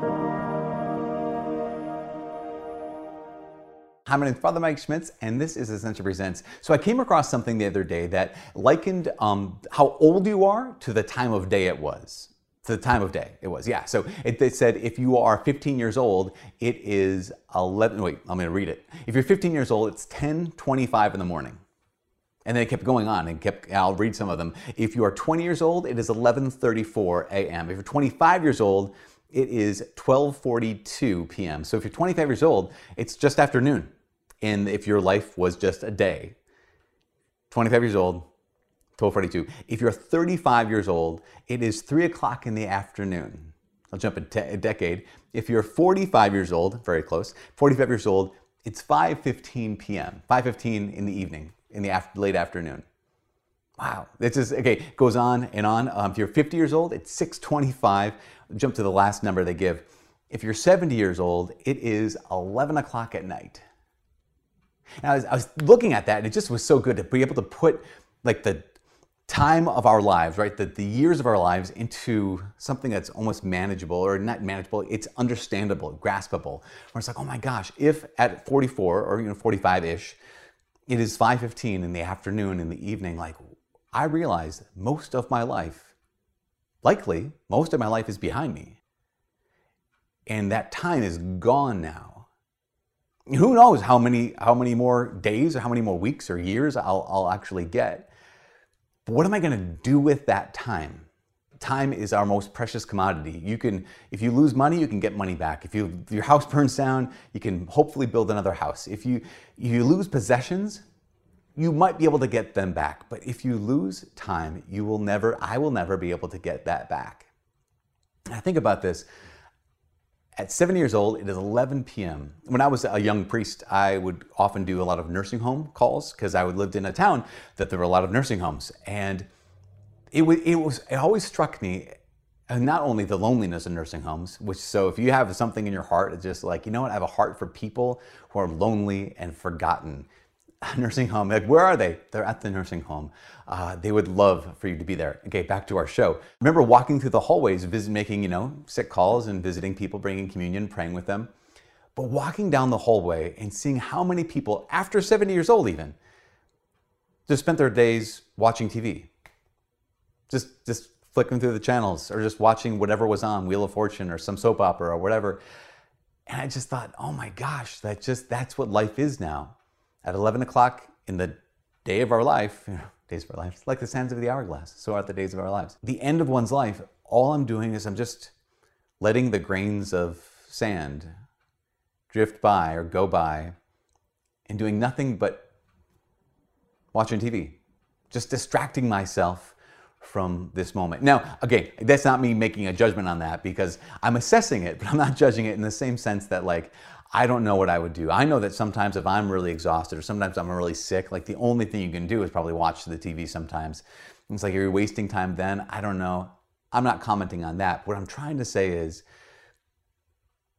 Hi, my name is Father Mike Schmitz, and this is Ascension Presents. So I came across something the other day that likened um, how old you are to the time of day it was. To the time of day it was, yeah. So it, it said if you are 15 years old, it is 11. Wait, I'm going to read it. If you're 15 years old, it's 10:25 in the morning. And then it kept going on and kept, I'll read some of them. If you are 20 years old, it is 11:34 a.m. If you're 25 years old, it is 12:42 p.m. So if you're 25 years old, it's just afternoon. And if your life was just a day, 25 years old, 12:42. If you're 35 years old, it is 3 o'clock in the afternoon. I'll jump a, te- a decade. If you're 45 years old, very close, 45 years old, it's 5:15 p.m. 5:15 in the evening, in the after, late afternoon. Wow, this is okay. Goes on and on. Um, if you're 50 years old, it's 6:25. Jump to the last number they give. If you're 70 years old, it is 11 o'clock at night. And I was, I was looking at that, and it just was so good to be able to put like the time of our lives, right, the, the years of our lives into something that's almost manageable, or not manageable, it's understandable, graspable. Where it's like, oh my gosh, if at 44 or you know 45-ish, it is 5:15 in the afternoon, in the evening, like I realize most of my life, likely most of my life is behind me. And that time is gone now. Who knows how many how many more days or how many more weeks or years I'll, I'll actually get. But what am I going to do with that time? Time is our most precious commodity. You can, if you lose money, you can get money back. If, you, if your house burns down, you can hopefully build another house. If you, if you lose possessions, you might be able to get them back. But if you lose time, you will never, I will never be able to get that back. I think about this. At seven years old, it is 11 p.m. When I was a young priest, I would often do a lot of nursing home calls because I would lived in a town that there were a lot of nursing homes. And it, was, it, was, it always struck me, and not only the loneliness in nursing homes, which so if you have something in your heart, it's just like, you know what, I have a heart for people who are lonely and forgotten nursing home. Like, where are they? They're at the nursing home. Uh, they would love for you to be there. Okay, back to our show. Remember walking through the hallways, visit, making you know sick calls and visiting people, bringing communion, praying with them. But walking down the hallway and seeing how many people, after 70 years old even, just spent their days watching TV, just just flicking through the channels or just watching whatever was on, Wheel of Fortune or some soap opera or whatever. And I just thought, oh my gosh, that just that's what life is now at 11 o'clock in the day of our life, you know, days of our lives, like the sands of the hourglass, so are the days of our lives. The end of one's life, all I'm doing is I'm just letting the grains of sand drift by or go by and doing nothing but watching TV, just distracting myself from this moment. Now, again, that's not me making a judgment on that because I'm assessing it, but I'm not judging it in the same sense that like I don't know what I would do. I know that sometimes if I'm really exhausted or sometimes I'm really sick, like the only thing you can do is probably watch the TV sometimes. It's like you're wasting time then. I don't know. I'm not commenting on that. What I'm trying to say is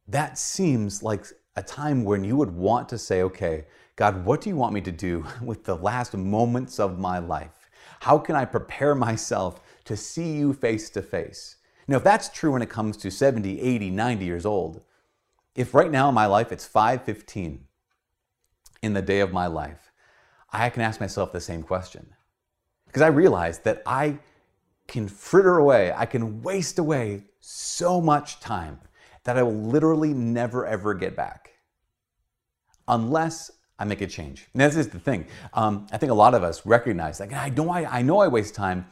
that seems like a time when you would want to say, okay, God, what do you want me to do with the last moments of my life? How can I prepare myself to see you face to face? Now, if that's true when it comes to 70, 80, 90 years old, if right now in my life it's 5:15 in the day of my life, I can ask myself the same question. Because I realize that I can fritter away, I can waste away so much time that I will literally never ever get back. Unless I make a change. And this is the thing. Um, I think a lot of us recognize, like, I I, I know I waste time,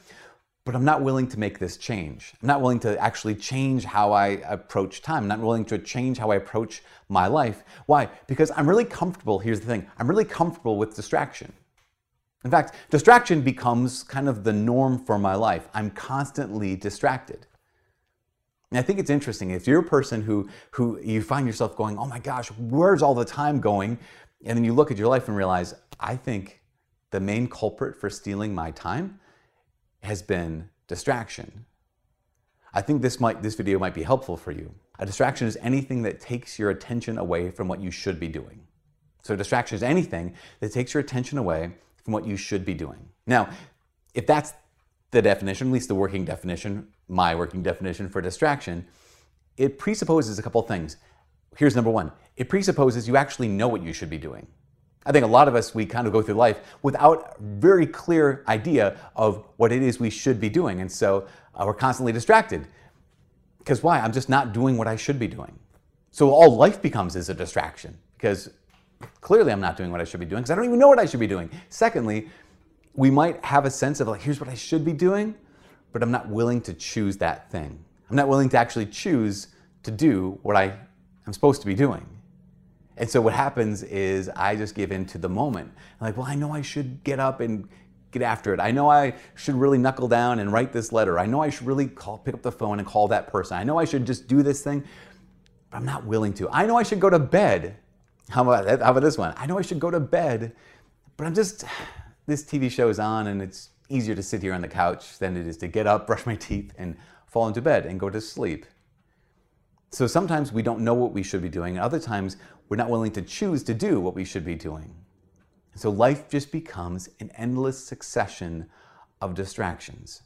but I'm not willing to make this change. I'm not willing to actually change how I approach time. I'm not willing to change how I approach my life. Why? Because I'm really comfortable. Here's the thing I'm really comfortable with distraction. In fact, distraction becomes kind of the norm for my life. I'm constantly distracted. And I think it's interesting. If you're a person who, who you find yourself going, oh my gosh, where's all the time going? And then you look at your life and realize, I think the main culprit for stealing my time has been distraction. I think this might this video might be helpful for you. A distraction is anything that takes your attention away from what you should be doing. So distraction is anything that takes your attention away from what you should be doing. Now, if that's the definition, at least the working definition, my working definition for distraction, it presupposes a couple things. Here's number one it presupposes you actually know what you should be doing. I think a lot of us, we kind of go through life without a very clear idea of what it is we should be doing. And so uh, we're constantly distracted. Because why? I'm just not doing what I should be doing. So all life becomes is a distraction because clearly I'm not doing what I should be doing because I don't even know what I should be doing. Secondly, we might have a sense of like, here's what I should be doing, but I'm not willing to choose that thing. I'm not willing to actually choose to do what I am supposed to be doing. And so what happens is I just give in to the moment. I'm like, well, I know I should get up and get after it. I know I should really knuckle down and write this letter. I know I should really call, pick up the phone and call that person. I know I should just do this thing, but I'm not willing to. I know I should go to bed. How about, how about this one? I know I should go to bed, but I'm just, this TV show is on and it's easier to sit here on the couch than it is to get up, brush my teeth, and fall into bed and go to sleep. So sometimes we don't know what we should be doing, and other times we're not willing to choose to do what we should be doing. So life just becomes an endless succession of distractions.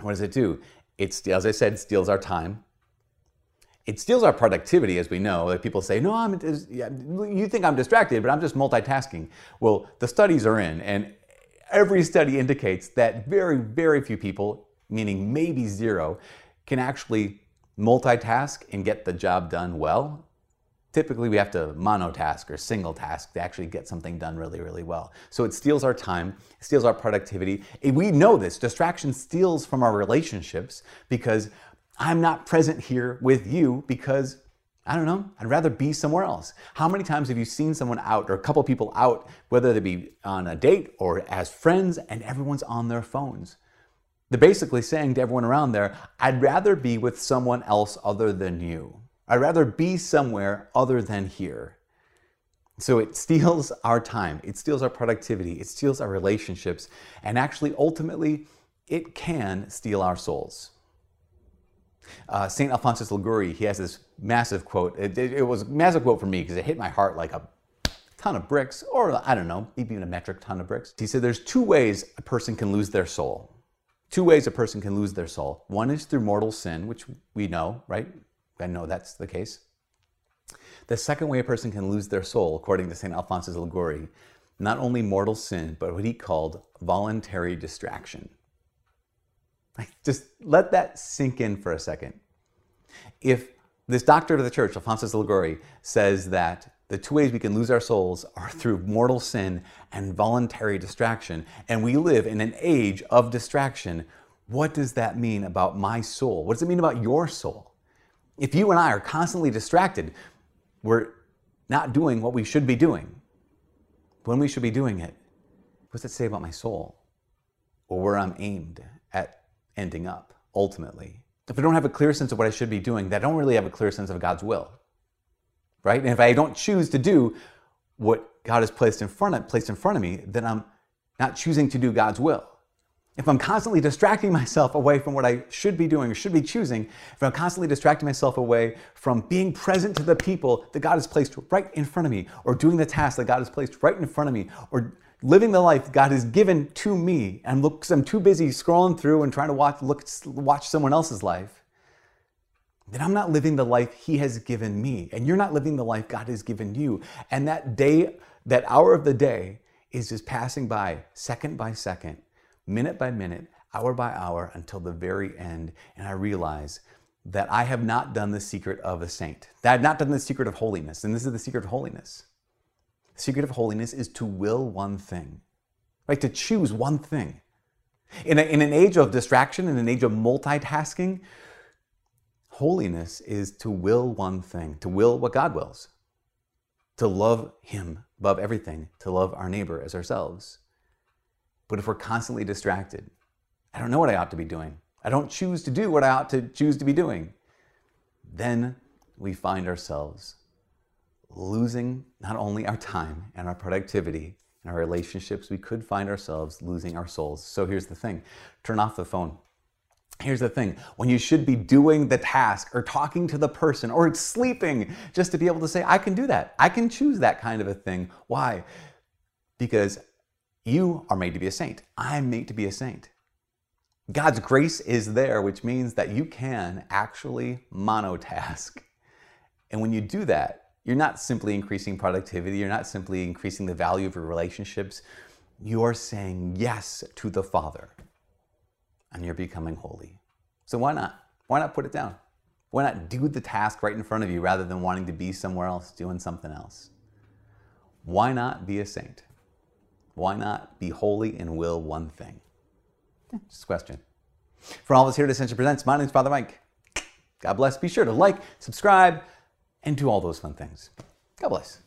What does it do? It, as I said, steals our time. It steals our productivity, as we know. Like people say, "No, I'm. You think I'm distracted, but I'm just multitasking." Well, the studies are in, and every study indicates that very, very few people, meaning maybe zero, can actually multitask and get the job done well typically we have to monotask or single task to actually get something done really, really well. So it steals our time, it steals our productivity. We know this. Distraction steals from our relationships because I'm not present here with you because I don't know, I'd rather be somewhere else. How many times have you seen someone out or a couple people out, whether they be on a date or as friends, and everyone's on their phones? They're basically saying to everyone around there, I'd rather be with someone else other than you. I'd rather be somewhere other than here. So it steals our time, it steals our productivity, it steals our relationships, and actually, ultimately, it can steal our souls. Uh, St. Alphonsus Liguori, he has this massive quote. It, it, it was a massive quote for me because it hit my heart like a ton of bricks, or I don't know, maybe even a metric ton of bricks. He said there's two ways a person can lose their soul. Two ways a person can lose their soul. One is through mortal sin, which we know, right? I know that's the case. The second way a person can lose their soul, according to St. Alphonsus Liguori, not only mortal sin, but what he called voluntary distraction. Just let that sink in for a second. If this doctor of the church, Alphonsus Liguori, says that the two ways we can lose our souls are through mortal sin and voluntary distraction, and we live in an age of distraction, what does that mean about my soul? What does it mean about your soul? If you and I are constantly distracted, we're not doing what we should be doing. When we should be doing it, what's it say about my soul? Or where I'm um, aimed at ending up, ultimately? If I don't have a clear sense of what I should be doing, then I don't really have a clear sense of God's will. Right? And if I don't choose to do what God has placed in front of, placed in front of me, then I'm not choosing to do God's will if I'm constantly distracting myself away from what I should be doing or should be choosing, if I'm constantly distracting myself away from being present to the people that God has placed right in front of me, or doing the task that God has placed right in front of me, or living the life God has given to me, and look, I'm too busy scrolling through and trying to watch, look, watch someone else's life, then I'm not living the life He has given me. And you're not living the life God has given you. And that day, that hour of the day is just passing by second by second minute by minute, hour by hour, until the very end. And I realize that I have not done the secret of a saint. That I have not done the secret of holiness. And this is the secret of holiness. The secret of holiness is to will one thing, right? To choose one thing. In, a, in an age of distraction, in an age of multitasking, holiness is to will one thing, to will what God wills, to love Him above everything, to love our neighbor as ourselves. But if we're constantly distracted, I don't know what I ought to be doing. I don't choose to do what I ought to choose to be doing. Then we find ourselves losing not only our time and our productivity and our relationships, we could find ourselves losing our souls. So here's the thing turn off the phone. Here's the thing when you should be doing the task or talking to the person or sleeping, just to be able to say, I can do that. I can choose that kind of a thing. Why? Because you are made to be a saint. I'm made to be a saint. God's grace is there, which means that you can actually monotask. And when you do that, you're not simply increasing productivity, you're not simply increasing the value of your relationships, you're saying yes to the Father and you're becoming holy. So why not? Why not put it down? Why not do the task right in front of you rather than wanting to be somewhere else doing something else? Why not be a saint? Why not be holy and will one thing? Just a question. For all of us here at Ascension Presents, my name is Father Mike. God bless. Be sure to like, subscribe, and do all those fun things. God bless.